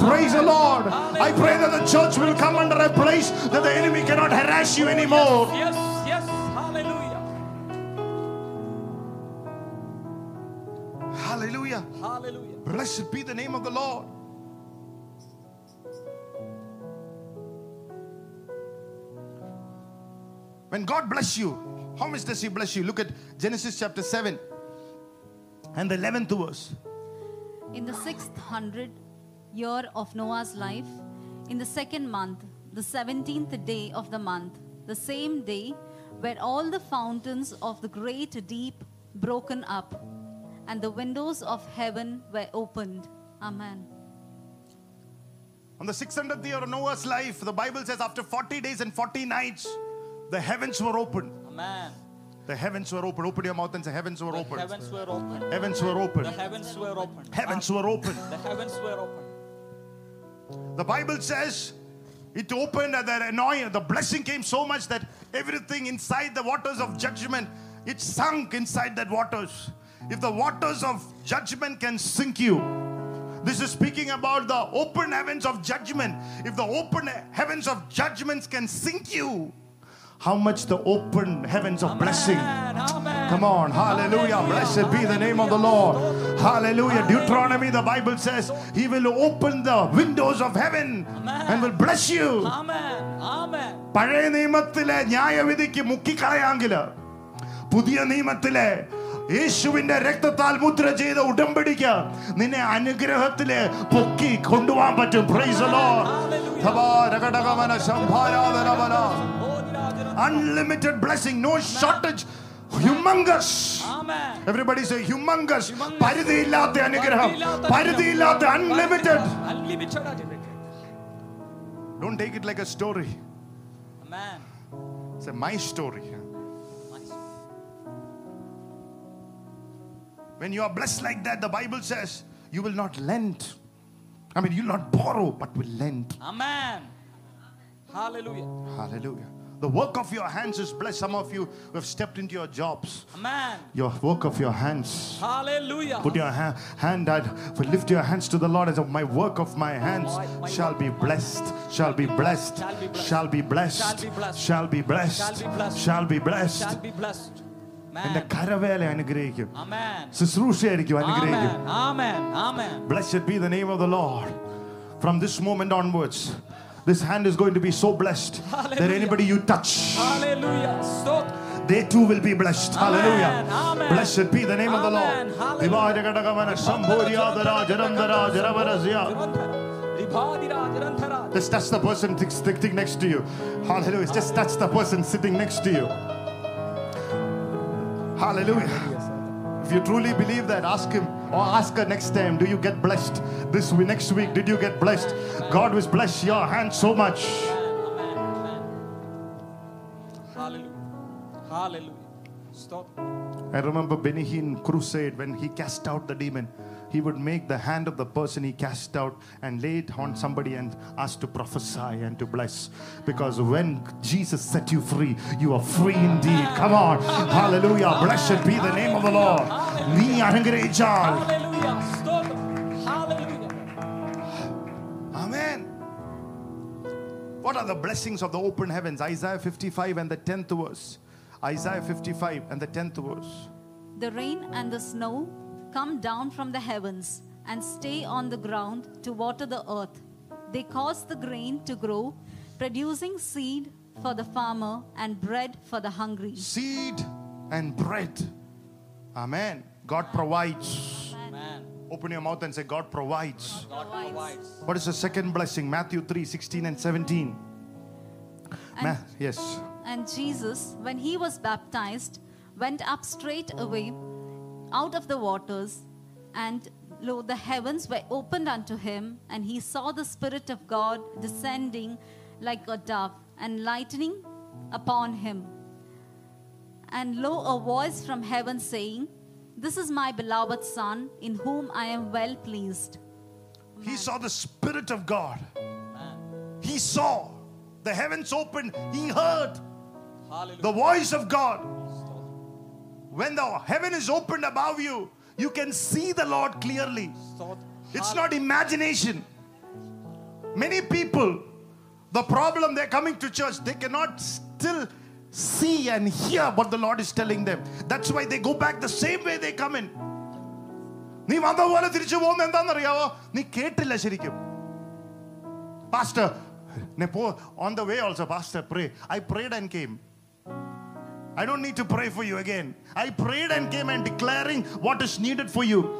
Praise the Lord. I pray that the church will come under a place that the enemy cannot harass you anymore. Yes, yes. Hallelujah. Hallelujah. Blessed be the name of the Lord. When God bless you, how much does He bless you? Look at Genesis chapter 7 and the 11th verse. In the sixth hundred year of Noah's life, in the second month, the seventeenth day of the month, the same day, where all the fountains of the great deep broken up, and the windows of heaven were opened. Amen. On the 600th year of Noah's life, the Bible says after 40 days and 40 nights, the heavens were opened. Amen. The heavens were open. Open your mouth and say, Heavens were The open. heavens were open. Heavens were open. The heavens were open. Heavens were open. The heavens were open. The Bible says it opened and the annoying, the blessing came so much that everything inside the waters of judgment, it sunk inside that waters. If the waters of judgment can sink you, this is speaking about the open heavens of judgment. If the open heavens of judgments can sink you, how much the open heavens of blessing Amen. Amen. Come on, hallelujah. Blessed be the name of the Lord. Hallelujah. Deuteronomy, the Bible says, He will open the windows of heaven and will bless you. Amen. Amen. പഴയ നിയമത്തിലെ ന്യായവിധിക്ക് മുക്കിക്കളയാങ്കില് പുതിയ നിയമത്തിലെ യേശുവിന്റെ രക്തത്താൽ മുദ്ര ചെയ്ത ഉടമ്പടിക്ക് നിന്നെ അനുഗ്രഹത്തിൽ പൊക്കി കൊണ്ടുപോകാൻ പറ്റും. Unlimited blessing no shortage humongous everybody say humongous പരിധിയില്ലാത്ത അനുഗ്രഹം. പരിധിയില്ലാത്ത unlimited don't take it like a story it's a my story When you are blessed like that, the Bible says you will not lend. I mean, you'll not borrow, but will lend. Amen. Hallelujah. Hallelujah. The work of your hands is blessed. Some of you who have stepped into your jobs. Amen. Your work of your hands. Hallelujah. Put your ha- hand out, lift your hands to the Lord and say, My work of my hands shall be blessed, shall be blessed, Shall be blessed. shall be blessed, Shall be blessed. shall be blessed, Shall be blessed. shall be blessed. Shall be blessed. എന്റെ Amen. കരവേല അനുഗ്രഹിക്കും Amen. ശുശ്രൂഷയായിരിക്കും അനുഗ്രഹിക്കും Amen. Amen. Amen. Blessed be the name of the Lord. From this moment onwards, this hand is going to be so blessed that Hallelujah. anybody you touch, Hallelujah. So they too will be blessed. Amen. Hallelujah. Amen. Blessed be the name of the Lord. Amen. Hallelujah. ദിവാരകടകമന സംഭൂര്യാദരാ ജനന്തരാ ജനവരസ്യ. Just touch the person th- th- th- next to you. Hallelujah. Just touch the person sitting next to you. Hallelujah. If you truly believe that, ask him or ask her next time. Do you get blessed? This week, next week, did you get blessed? God will bless your hand so much. Hallelujah. Hallelujah. Stop. I remember Benny Hinn crusade when he cast out the demon he would make the hand of the person he cast out and lay it on somebody and ask to prophesy and to bless. Because when Jesus set you free, you are free indeed. Come on. Hallelujah. Blessed be the name of the Lord. Hallelujah. Amen. What are the blessings of the open heavens? Isaiah 55 and the 10th verse. Isaiah 55 and the 10th verse. The rain and the snow come down from the heavens and stay on the ground to water the earth. They cause the grain to grow, producing seed for the farmer and bread for the hungry. Seed and bread. Amen. God provides. Amen. Open your mouth and say, God provides. God provides. What is the second blessing? Matthew 3 16 and 17. Ma- yes. and Jesus, when he was baptized, went up straight away out of the waters, and lo, the heavens were opened unto him, and he saw the Spirit of God descending like a dove and lightning upon him. And lo, a voice from heaven saying, This is my beloved Son, in whom I am well pleased. He saw the Spirit of God. Amen. He saw the heavens opened. He heard Hallelujah. the voice of God സ്തോത്രം. When the heaven is opened above you, you can see the Lord clearly. സ്തോത്രം. It's not imagination. Many people, the problem they're coming to church, they cannot still see and hear what the Lord is telling them. That's why they go back the same way they come in. നീ വന്ന പോലെ തിരിച്ചു പോകുന്ന എന്താണെന്നറിയാവോ നീ കേട്ടില്ല ശരിക്കും pastor on the way also pastor pray i prayed and came I don't need to pray for you again. I prayed and came and declaring what is needed for you.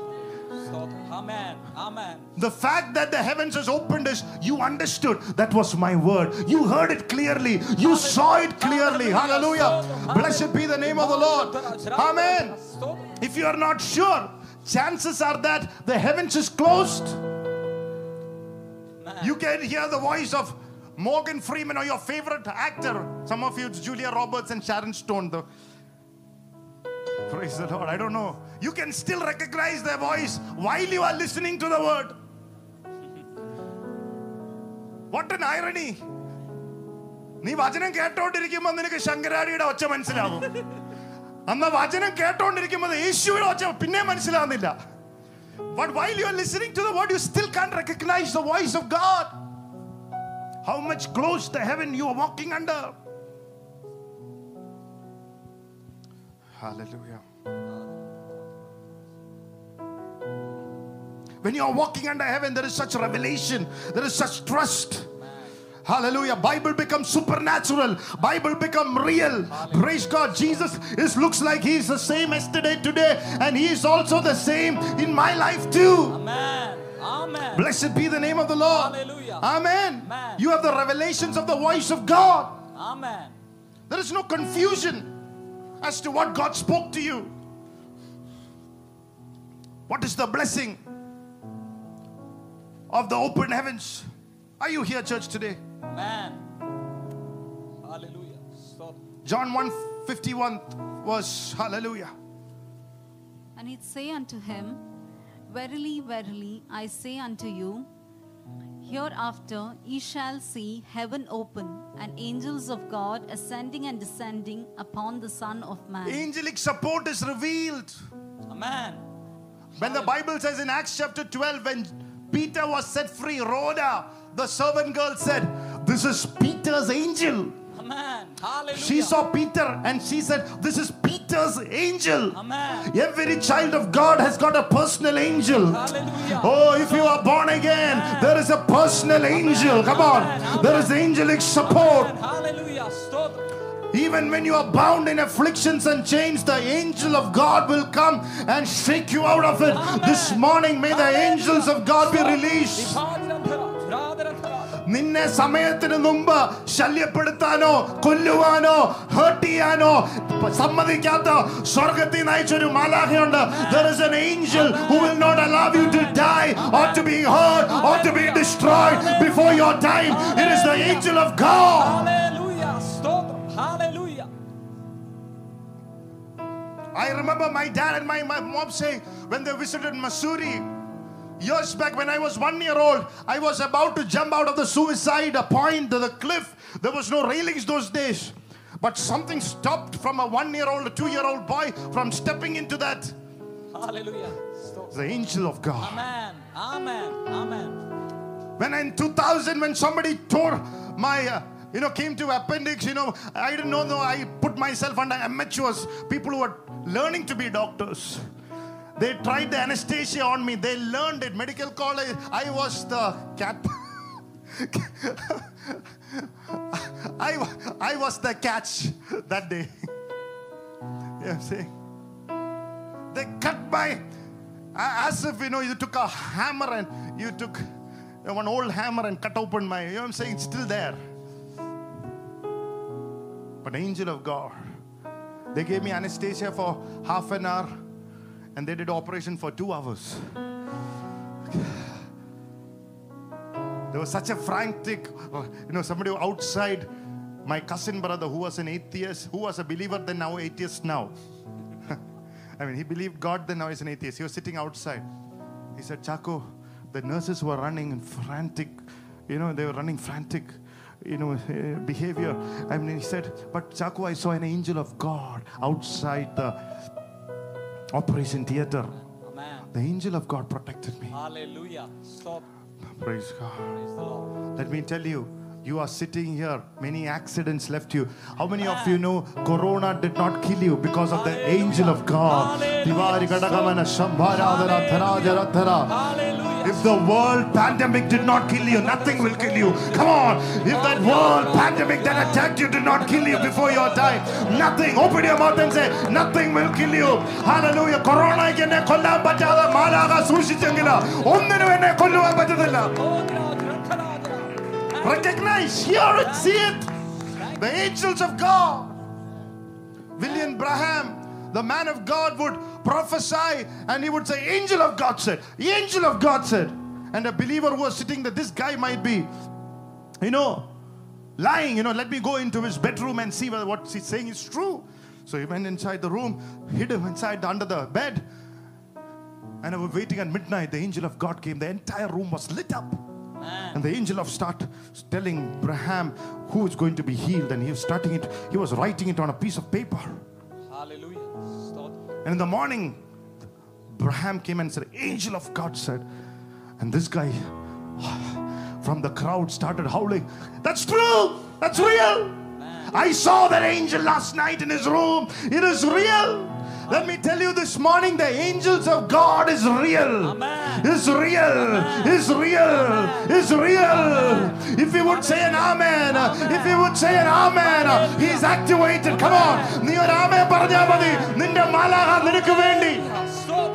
Amen. Amen. The fact that the heavens has opened is you understood that was my word. You heard it clearly. You saw it clearly. Hallelujah. Blessed be the name of the Lord. Amen. If you are not sure, chances are that the heavens is closed. You can hear the voice of Morgan Freeman or your favorite actor. Some of you, it's Julia Roberts and Sharon Stone. The Praise the Lord. I don't know. You can still recognize their voice while you are listening to the word. What an irony. നീ വചനം കേട്ടോണ്ടിരിക്കുമ്പോ നിനക്ക് ശങ്കരാടിയുടെ ഒച്ച മനസ്സിലാവും അന്ന് വചനം കേട്ടോണ്ടിരിക്കുമ്പോൾ യേശുവിന്റെ ഒച്ച പിന്നെ മനസ്സിലാവുന്നില്ല But while you are listening to the word, you still can't recognize the voice of God. How much close the heaven you are walking under. Hallelujah. When you are walking under heaven, there is such revelation, there is such trust. Hallelujah. Bible becomes supernatural. Bible become real. Praise God. Jesus is looks like he is the same yesterday, today, and he is also the same in my life too. Amen. Amen. Blessed be the name of the Lord. Hallelujah. Amen. Amen. You have the revelations of the voice of God. Amen. There is no confusion as to what God spoke to you. What is the blessing of the open heavens? Are you here, church, today? Amen. Hallelujah. Stop. John 151 was Hallelujah. And he'd say unto him, Verily, verily, I say unto you, hereafter ye shall see heaven open, and angels of God ascending and descending upon the Son of Man. Angelic support is revealed. Amen. When the Bible says in Acts chapter 12, when Peter was set free, Rhoda, the servant girl, said, This is Peter's angel. Amen. Hallelujah. She saw Peter and she said, This is Peter's angel. Amen. Every child of God has got a personal angel. Hallelujah. Oh, if you are born again, there is a personal angel. Come on. Amen. There is angelic support. Amen. Hallelujah. Even when you are bound in afflictions and chains, the angel of God will come and shake you out of it. This morning, may the angels of God be released. നിന്നെ സമയത്തിന് മുമ്പ് ശല്യപ്പെടുത്താനോ കൊല്ലുവാനോ heart ചെയ്യാനോ സമ്മതിക്കാത്ത സ്വർഗത്തിൽ നയിച്ചൊരു മാലാഖയുണ്ട് there is an angel who will not allow you to die or to be hurt or to be destroyed before your time it is the angel of God Hallelujah. Stop. Hallelujah. I remember my dad and my, my mom saying when they visited Missouri years back when I was one year old, I was about to jump out of the suicide point to the cliff. There was no railings those days. But something stopped from a one year old, a two year old boy from stepping into that Hallelujah. Stop. The angel of God. Amen. Amen. Amen. When in 2000, when somebody tore my, uh, you know, came to appendix, you know, I didn't know, no, I put myself under amateurs, people who are learning to be doctors. They tried the anesthesia on me. They learned it. Medical college, I was the cat. I, I was the catch that day. yeah, I'm saying. They cut my, as if, you know, you took a hammer and you took uh, one old hammer and cut open my, you know what I'm saying? It's still there. But angel of God, they gave me anesthesia for half an hour and they did operation for two hours. There was such a frantic, uh, you know, somebody outside, my cousin brother who was an atheist, who was a believer then now atheist now. I mean, he believed God, then now he's an atheist. He was sitting outside. He said, Chaco, the nurses were running in frantic, you know, they were running frantic, you know, uh, behavior. I mean, he said, but Chaco, I saw an angel of God outside the operation theater. Amen. The angel of God protected me. Hallelujah. Stop. Praise God. Praise the Lord. Let me tell you, you are sitting here, many accidents left you. How many of you know Corona did not kill you because of the angel of God? Divari gadagamana shambharadara tharajara thara. Hallelujah. If the world pandemic did not kill you, nothing will kill you. Come on. If that world pandemic that attacked you did not kill you before your time, nothing. Open your mouth and say, nothing will kill you. Hallelujah. Corona എന്നെ കൊല്ലാൻ പറ്റാതെ മാലാക സൂക്ഷിച്ചെങ്കിൽ ഒന്നിനും എന്നെ കൊല്ലുവാൻ പറ്റത്തില്ല Recognize, hear it, see it. The angels of God. William Branham, the man of God, would prophesy and he would say, Angel of God said, Angel of God said. And a believer who was sitting there, this guy might be, you know, lying. You know, let me go into his bedroom and see whether what he's saying is true. So he went inside the room, hid him inside the, under the bed. And I was waiting at midnight. The angel of God came. The entire room was lit up. And the angel of start telling Branham who is going to be healed, and he was starting it. He was writing it on a piece of paper. Hallelujah. And in the morning, Branham came and said, "Angel of God said," and this guy from the crowd started howling. That's true. That's real. I saw that angel last night in his room. It is real. Let me tell you this morning, the angels of God is real. Amen. Is real. Is real. Is real. If you would say an amen, if you would say an amen, he's activated. Come on. നീ ഒരു ആമേൻ പറഞ്ഞാൽ മതി നിന്റെ മാലാഹ നിനക്ക് വേണ്ടി Stop.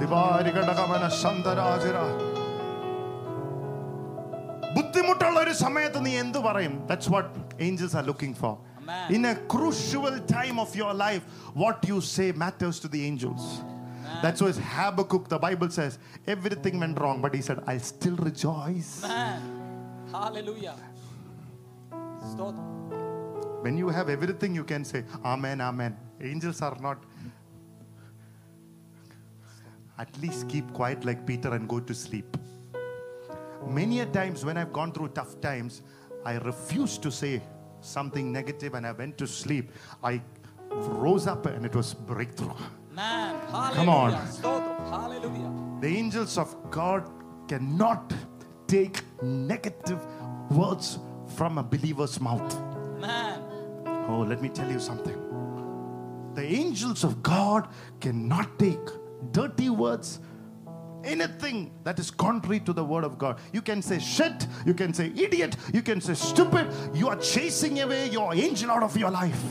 ദിവാരികടകമന സന്തരാജിര. ബുദ്ധിമുട്ടുള്ള ഒരു സമയത്ത് നീ എന്ത് പറയും that's what angels are looking for Amen. In a crucial time of your life, what you say matters to the angels. Amen. That's why Habakkuk, the Bible says, everything went wrong, but he said, I still rejoice. Amen. Hallelujah. When you have everything, you can say, Amen, Amen. Angels are not. At least keep quiet like Peter and go to sleep. Many a times when I've gone through tough times, I refuse to say something negative and I went to sleep. I rose up and it was breakthrough. Man. Come on. Hallelujah. The angels of God cannot take negative words from a believer's mouth. Man. Oh, let me tell you something. The angels of God cannot take dirty words, anything that is contrary to the word of God. You can say shit, you can say idiot, you can say stupid. You are chasing away your angel out of your life.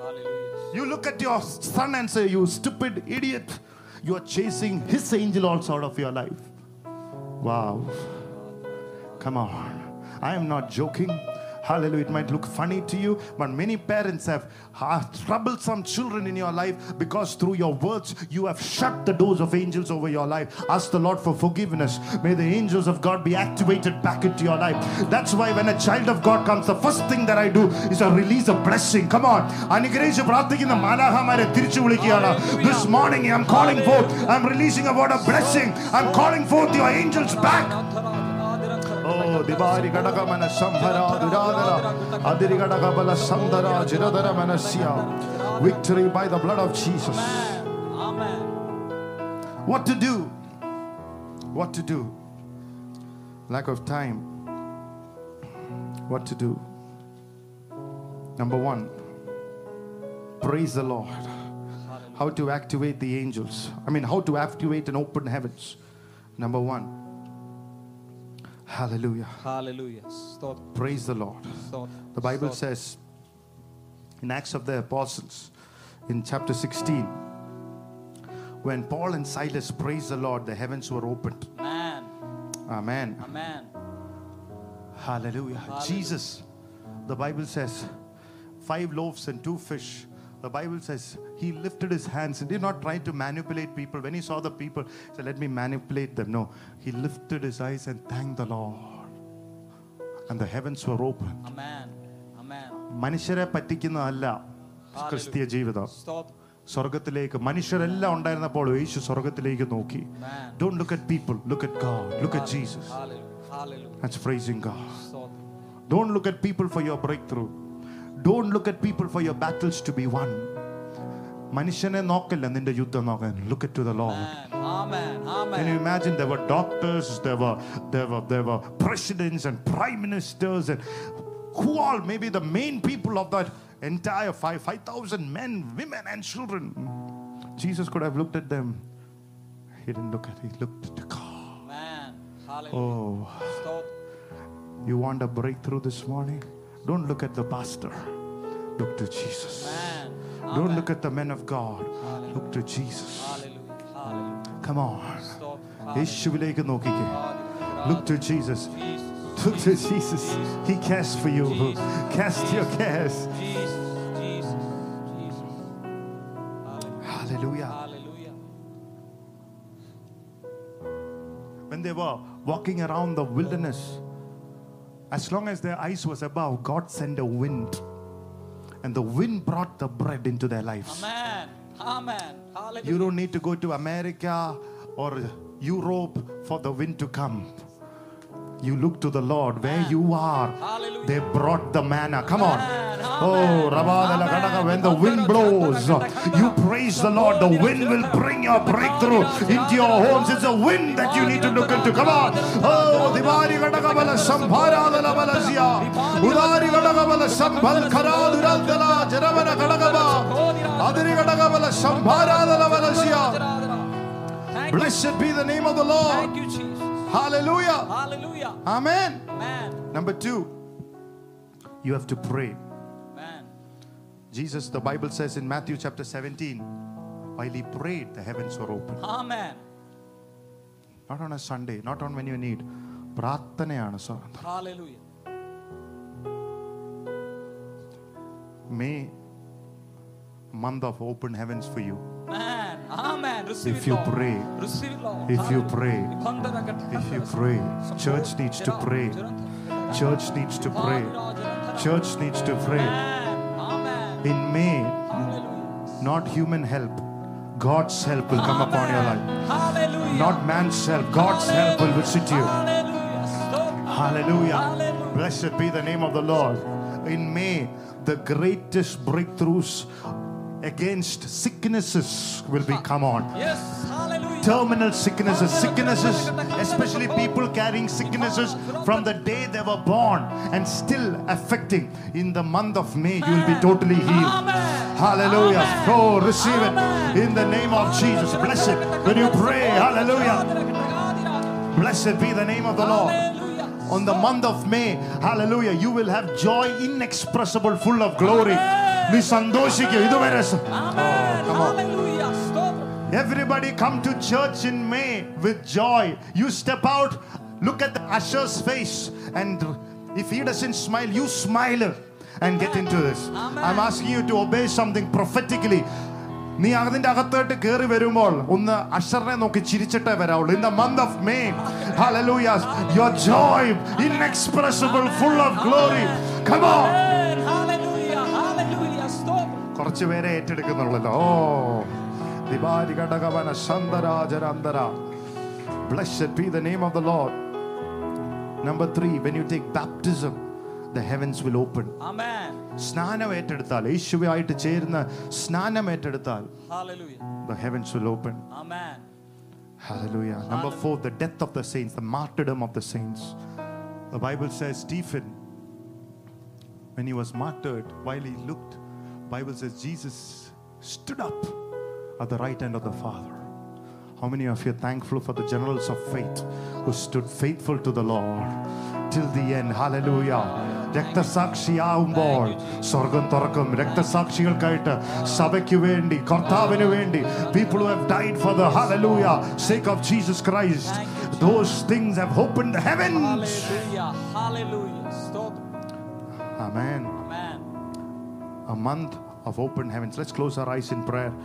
Hallelujah. You look at your son and say, You stupid idiot. You are chasing his angel also out of your life. Wow. Come on. I am not joking. Hallelujah. It might look funny to you, but many parents have uh, troublesome children in your life because through your words you have shut the doors of angels over your life. Ask the Lord for forgiveness. May the angels of God be activated back into your life. That's why when a child of God comes, the first thing that I do is I release a blessing. Come on. അനുഗ്രഹിച്ച് പ്രാർത്ഥിക്കുന്ന മാലാഹമാരെ തിരിച്ചു വിളിക്കുകയാണ് This morning I'm calling forth. I'm releasing a word of blessing. I'm calling forth your angels back. Gadagamana Sambhara Duradara Adiri Gadagabala Sandara Jiradara Manasya. Victory by the blood of Jesus. Amen. What to do? What to do? Lack of time. What to do? Number one, praise the Lord. How to activate the angels. I mean, how to activate and open heavens. Number one, hallelujah. Hallelujah. Stop. Praise the Lord. Stop. The Bible Stop. says in Acts of the Apostles, in chapter 16, when Paul and Silas praised the Lord, the heavens were opened. Amen. Amen. Amen. Hallelujah. Hallelujah. Jesus, the Bible says, five loaves and two fish. The Bible says he lifted his hands and did not try to manipulate people. When he saw the people, he said, Let me manipulate them. No, he lifted his eyes and thanked the Lord. And the heavens were open. Amen. Amen. മനുഷ്യരെ പറ്റിക്കുന്നതല്ല ക്രിസ്തീയ ജീവിതം Stop. സ്വർഗത്തിലേക്ക് മനുഷ്യരെല്ലാം ഉണ്ടായിരുന്നപ്പോൾ യേശു സ്വർഗത്തിലേക്ക് നോക്കി Amen. Don't look at people look at God look at Jesus Hallelujah. Hallelujah. That's pricing God Stop. Don't look at people for your breakthrough. Don't look at people for your battles to be won. മനുഷ്യനെ നോക്കല്ല നിന്റെ യുദ്ധം നോക്കാൻ look at to the Lord. Amen. Amen. Can you Amen. imagine there were doctors, there were there were there were presidents and prime ministers and who all maybe the main people of that entire five five thousand men, women and children. Jesus could have looked at them. He didn't look at he looked at God. Amen. Hallelujah. Oh. Stop. You want a breakthrough this morning? Don't look at the pastor. Look to Jesus. Amen. Don't Amen. look at the men of God. Look to Jesus. Hallelujah. Hallelujah. Come on. Stop. യേശുവിലേക്ക് നോക്കിക്കേ Look to Jesus. Jesus. Look to Jesus. He cares for you. Cast your cares. Jesus. Jesus. Jesus. Hallelujah. Hallelujah. Hallelujah. When they were walking around the wilderness, as long as their eyes was above, God sent a wind. And the wind brought the bread into their lives. Amen. Amen. Hallelujah. You don't need to go to America or Europe for the wind to come. You look to the Lord where you are. Hallelujah. They brought the manna. Come on. Oh, Rabadala Gadaka, when the wind blows, you praise the Lord. The wind will bring your breakthrough into your homes. It's a wind that you need to look into. Come on. Oh, Divari Gadaka Bala Sambhara Dala Balazia. Udari Gadaka Bala Sambhal Kara Durandala Jaramana Gadaka Ba. Adiri Gadaka Bala Sambhara Dala Balazia. Blessed be the name of the Lord. Thank you, Jesus. Hallelujah. Hallelujah. Amen. Amen. Number two, you have to pray. Amen. Jesus, the Bible says in Matthew chapter 17, while he prayed, the heavens were open. Amen. Not on a Sunday, not on when you need. പ്രാർത്ഥനയാണ് sir Hallelujah. May month of open heavens for you. Amen. Amen. Receive If it, you Lord. pray, Receive it, Lord. if you Hallelujah. pray, If if you pray, church needs to pray. Church needs to pray. Church needs to pray. In May, Hallelujah. not human help, God's help will come upon your life. Hallelujah. Not man's help, God's help will visit you. Hallelujah. Hallelujah. Hallelujah. Blessed be the name of the Lord. In May, the greatest breakthroughs against sicknesses will be come on. Yes. Hallelujah Terminal sicknesses, sicknesses, especially people carrying sicknesses from the day they were born and still affecting. In the month of May, you will be totally healed. Amen. Hallelujah. Amen. Oh, receive Amen. it in the name of Jesus. Bless it when you pray. Hallelujah. Blessed be the name of the Lord. Hallelujah. On the month of May, hallelujah, you will have joy inexpressible, full of glory. നീ സന്തോഷിക്കും ഇതുവരെ Everybody come to church in May with joy. You step out, look at the usher's face, and if he doesn't smile, you smile and get into this. I'm asking you to obey something prophetically. നീ അതിന്റെ അകത്തോട്ട് കയറി വരുമ്പോൾ ഒന്ന് അഷറിനെ നോക്കി ചിരിച്ചിട്ടേ വരാവുള്ളൂ in the month of may hallelujah your joy inexpressible full of glory come on Amen. Hallelujah. Hallelujah. Stop. കുറച്ച് പേരെ ഏറ്റെടുക്കുന്നുള്ളല്ലോ ഓ ദിവാരി ഘടകവന സന്തരാജരാന്തര Blessed be the name of the Lord. Number three, when you take baptism, the heavens will open. Amen. സ്നാനം ഏറ്റെടുത്താൽ യേശുവായിട്ട് ചേരുന്ന സ്നാനം ഏറ്റെടുത്താൽ Hallelujah. the heavens will open. Amen. Hallelujah. Number four, the death of the saints, the martyrdom of the saints. The Bible says Stephen, when he was martyred, while he looked, Bible says Jesus stood up at the right hand of the Father. How many of you are thankful for the generals of faith who stood faithful to the Lord till the end? Hallelujah. രക്തസാക്ഷിയാവുമ്പോൾ സ്വർഗം തുറക്കും രക്തസാക്ഷികൾക്കായിട്ട് സഭയ്ക്ക് വേണ്ടി കർത്താവിന് വേണ്ടി people who have died for the hallelujah sake of Jesus Christ those things have opened the heavens Hallelujah. Hallelujah. Stotram. amen Amen. a month of open heavens let's close our eyes in prayer